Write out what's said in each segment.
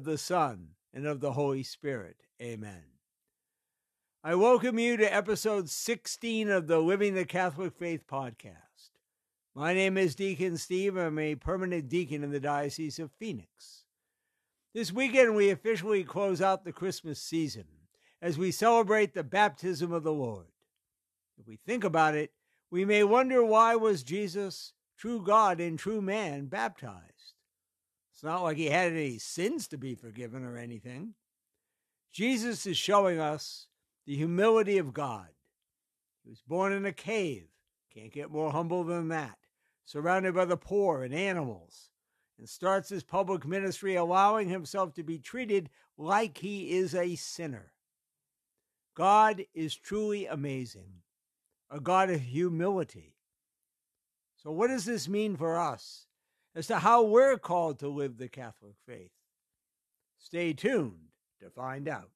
Of the Son, and of the Holy Spirit. Amen. I welcome you to episode 16 of the Living the Catholic Faith podcast. My name is Deacon Steve. I'm a permanent deacon in the Diocese of Phoenix. This weekend, we officially close out the Christmas season as we celebrate the baptism of the Lord. If we think about it, we may wonder why was Jesus, true God and true man, baptized? It's not like he had any sins to be forgiven or anything. Jesus is showing us the humility of God. He was born in a cave. Can't get more humble than that. Surrounded by the poor and animals. And starts his public ministry allowing himself to be treated like he is a sinner. God is truly amazing, a God of humility. So, what does this mean for us as to how we're called to live the Catholic faith? Stay tuned to find out.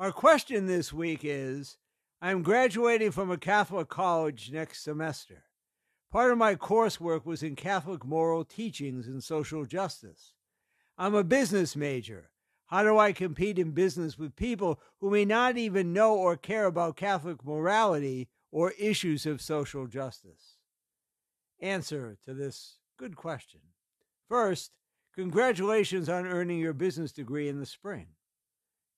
Our question this week is I'm graduating from a Catholic college next semester. Part of my coursework was in Catholic moral teachings and social justice. I'm a business major. How do I compete in business with people who may not even know or care about Catholic morality or issues of social justice? Answer to this good question. First, congratulations on earning your business degree in the spring.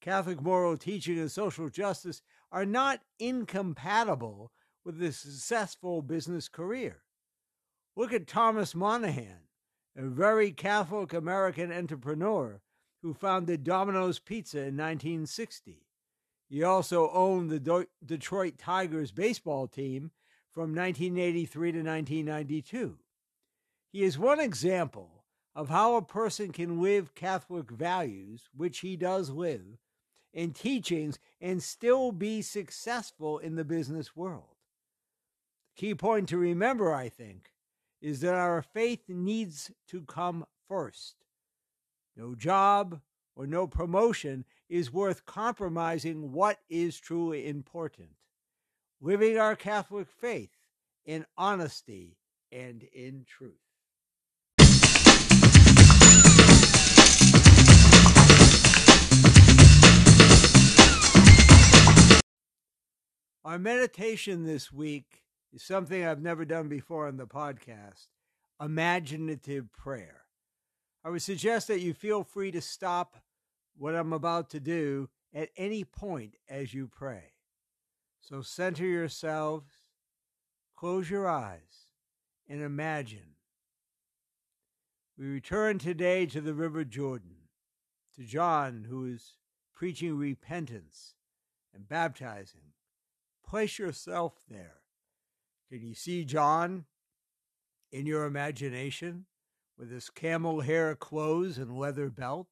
Catholic moral teaching and social justice are not incompatible with a successful business career. Look at Thomas Monaghan, a very Catholic American entrepreneur who founded Domino's Pizza in 1960. He also owned the Detroit Tigers baseball team from 1983 to 1992. He is one example of how a person can live Catholic values, which he does live, and teachings and still be successful in the business world. Key point to remember, I think, is that our faith needs to come first. No job or no promotion is worth compromising what is truly important living our Catholic faith in honesty and in truth. Our meditation this week is something I've never done before on the podcast imaginative prayer. I would suggest that you feel free to stop what I'm about to do at any point as you pray. So center yourselves, close your eyes, and imagine. We return today to the River Jordan, to John, who is preaching repentance and baptizing Place yourself there. Can you see John in your imagination with his camel hair clothes and leather belt?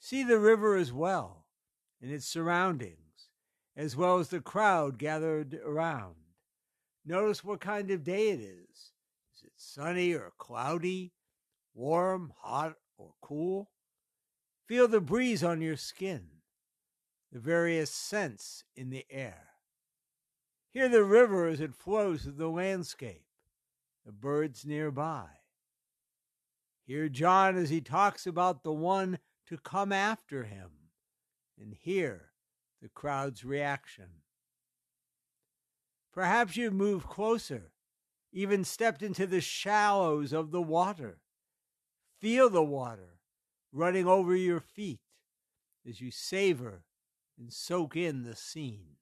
See the river as well and its surroundings, as well as the crowd gathered around. Notice what kind of day it is. Is it sunny or cloudy, warm, hot, or cool? Feel the breeze on your skin, the various scents in the air. Hear the river as it flows through the landscape, the birds nearby. Hear John as he talks about the one to come after him, and hear the crowd's reaction. Perhaps you've moved closer, even stepped into the shallows of the water. Feel the water running over your feet as you savor and soak in the scene.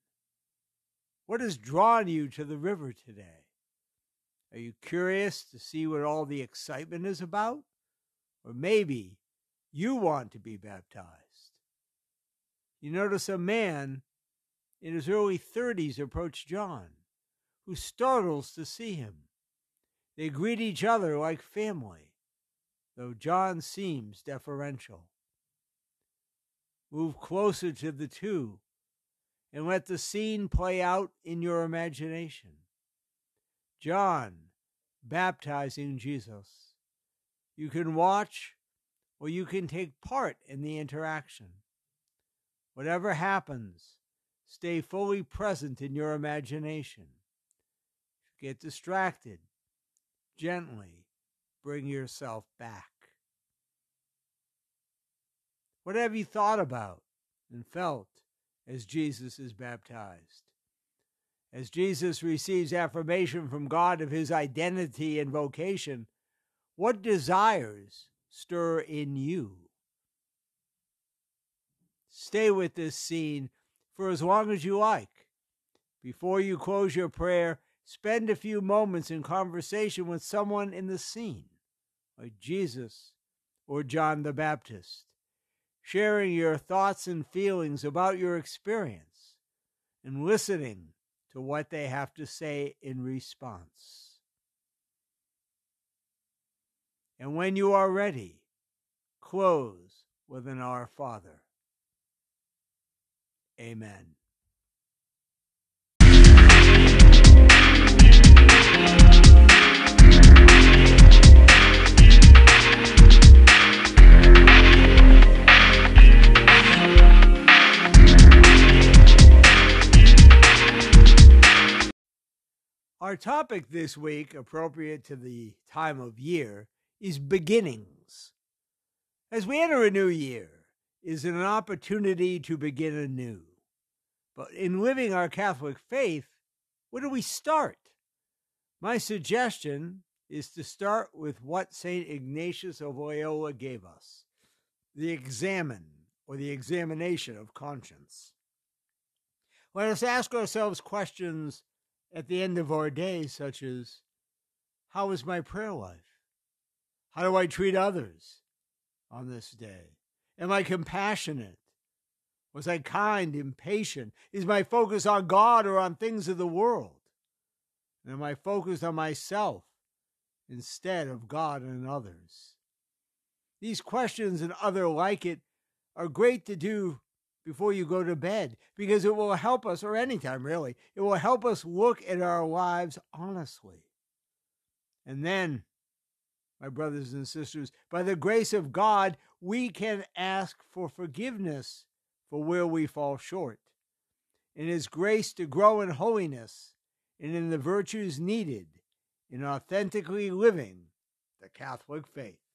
What has drawn you to the river today? Are you curious to see what all the excitement is about? Or maybe you want to be baptized. You notice a man in his early 30s approach John, who startles to see him. They greet each other like family, though John seems deferential. Move closer to the two and let the scene play out in your imagination. John, baptizing Jesus. You can watch or you can take part in the interaction. Whatever happens, stay fully present in your imagination. Get distracted. Gently bring yourself back. What have you thought about and felt as Jesus is baptized? As Jesus receives affirmation from God of his identity and vocation, what desires stir in you? Stay with this scene for as long as you like. Before you close your prayer, spend a few moments in conversation with someone in the scene, like Jesus or John the Baptist, sharing your thoughts and feelings about your experience and listening to what they have to say in response. And when you are ready, close with an Our Father. Amen. Our topic this week, appropriate to the time of year, is beginnings. As we enter a new year, is an opportunity to begin anew. But in living our Catholic faith, where do we start? My suggestion is to start with what St. Ignatius of Loyola gave us the examen or the examination of conscience. Let us ask ourselves questions at the end of our day, such as How is my prayer life? How do I treat others on this day? Am I compassionate? Was I kind, impatient? Is my focus on God or on things of the world? And am I focused on myself instead of God and others? These questions and other like it are great to do before you go to bed because it will help us, or anytime really, it will help us look at our lives honestly. And then my brothers and sisters, by the grace of God, we can ask for forgiveness for where we fall short, in His grace to grow in holiness and in the virtues needed in authentically living the Catholic faith.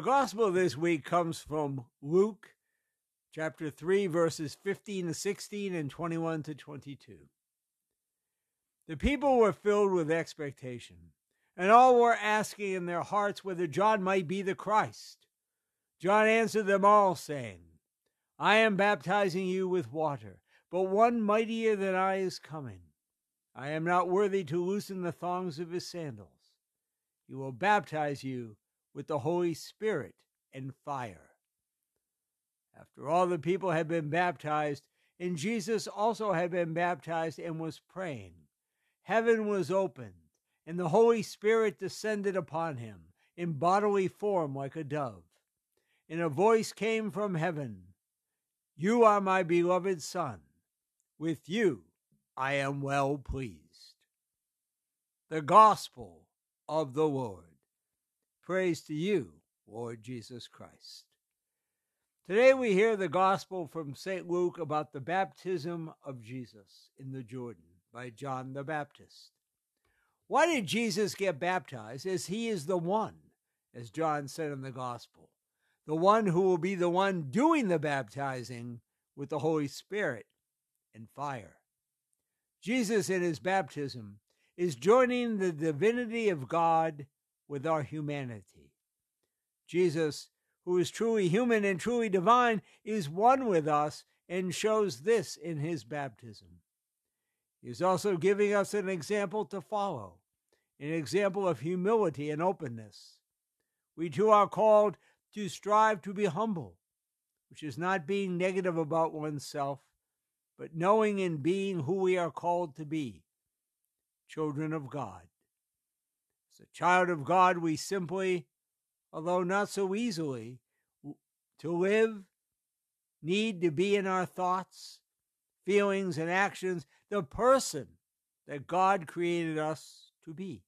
Our gospel this week comes from Luke chapter 3, verses 15 to 16 and 21 to 22. The people were filled with expectation, and all were asking in their hearts whether John might be the Christ. John answered them all, saying, I am baptizing you with water, but one mightier than I is coming. I am not worthy to loosen the thongs of his sandals. He will baptize you with the Holy Spirit and fire. After all the people had been baptized, and Jesus also had been baptized and was praying, heaven was opened, and the Holy Spirit descended upon him in bodily form like a dove. And a voice came from heaven You are my beloved Son. With you I am well pleased. The Gospel of the Lord. Praise to you, Lord Jesus Christ. Today we hear the gospel from St. Luke about the baptism of Jesus in the Jordan by John the Baptist. Why did Jesus get baptized? As he is the one, as John said in the gospel, the one who will be the one doing the baptizing with the Holy Spirit and fire. Jesus in his baptism is joining the divinity of God with our humanity. Jesus, who is truly human and truly divine, is one with us and shows this in his baptism. He is also giving us an example to follow, an example of humility and openness. We too are called to strive to be humble, which is not being negative about oneself, but knowing and being who we are called to be children of God. A child of God, we simply, although not so easily, to live, need to be in our thoughts, feelings, and actions the person that God created us to be.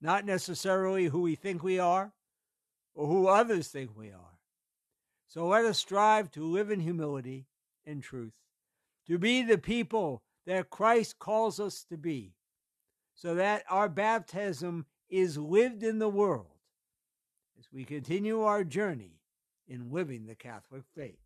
Not necessarily who we think we are or who others think we are. So let us strive to live in humility and truth, to be the people that Christ calls us to be, so that our baptism is lived in the world as we continue our journey in living the Catholic faith.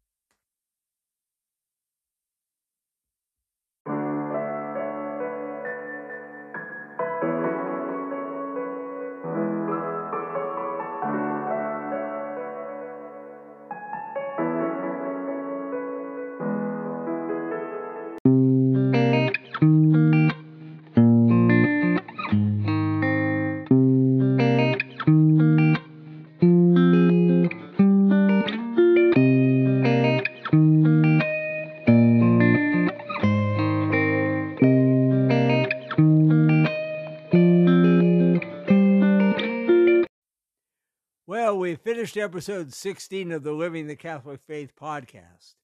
Finished episode 16 of the Living the Catholic Faith podcast.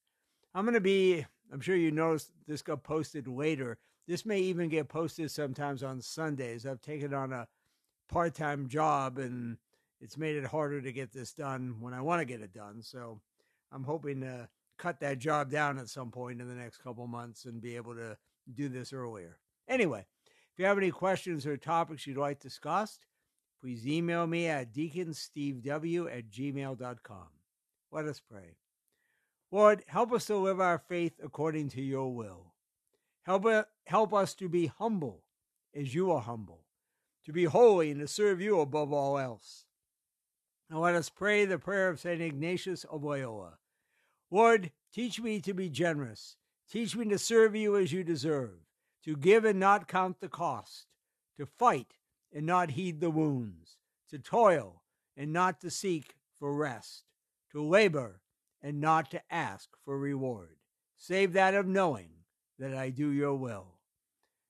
I'm going to be, I'm sure you noticed this got posted later. This may even get posted sometimes on Sundays. I've taken on a part time job and it's made it harder to get this done when I want to get it done. So I'm hoping to cut that job down at some point in the next couple months and be able to do this earlier. Anyway, if you have any questions or topics you'd like discussed, please email me at deaconstevew at gmail.com. Let us pray. Lord, help us to live our faith according to your will. Help, uh, help us to be humble as you are humble, to be holy and to serve you above all else. Now let us pray the prayer of St. Ignatius of Loyola. Lord, teach me to be generous. Teach me to serve you as you deserve, to give and not count the cost, to fight and not heed the wounds, to toil and not to seek for rest, to labor and not to ask for reward, save that of knowing that I do your will.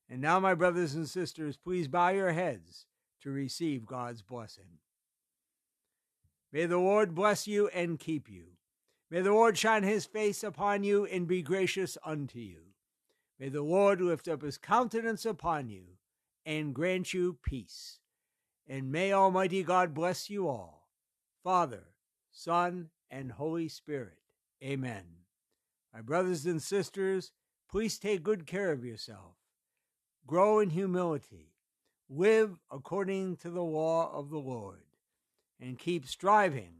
And now, my brothers and sisters, please bow your heads to receive God's blessing. May the Lord bless you and keep you. May the Lord shine his face upon you and be gracious unto you. May the Lord lift up his countenance upon you and grant you peace. And may Almighty God bless you all, Father, Son, and Holy Spirit. Amen. My brothers and sisters, please take good care of yourself. Grow in humility. Live according to the law of the Lord. And keep striving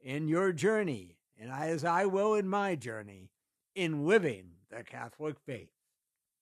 in your journey, and as I will in my journey, in living the Catholic faith.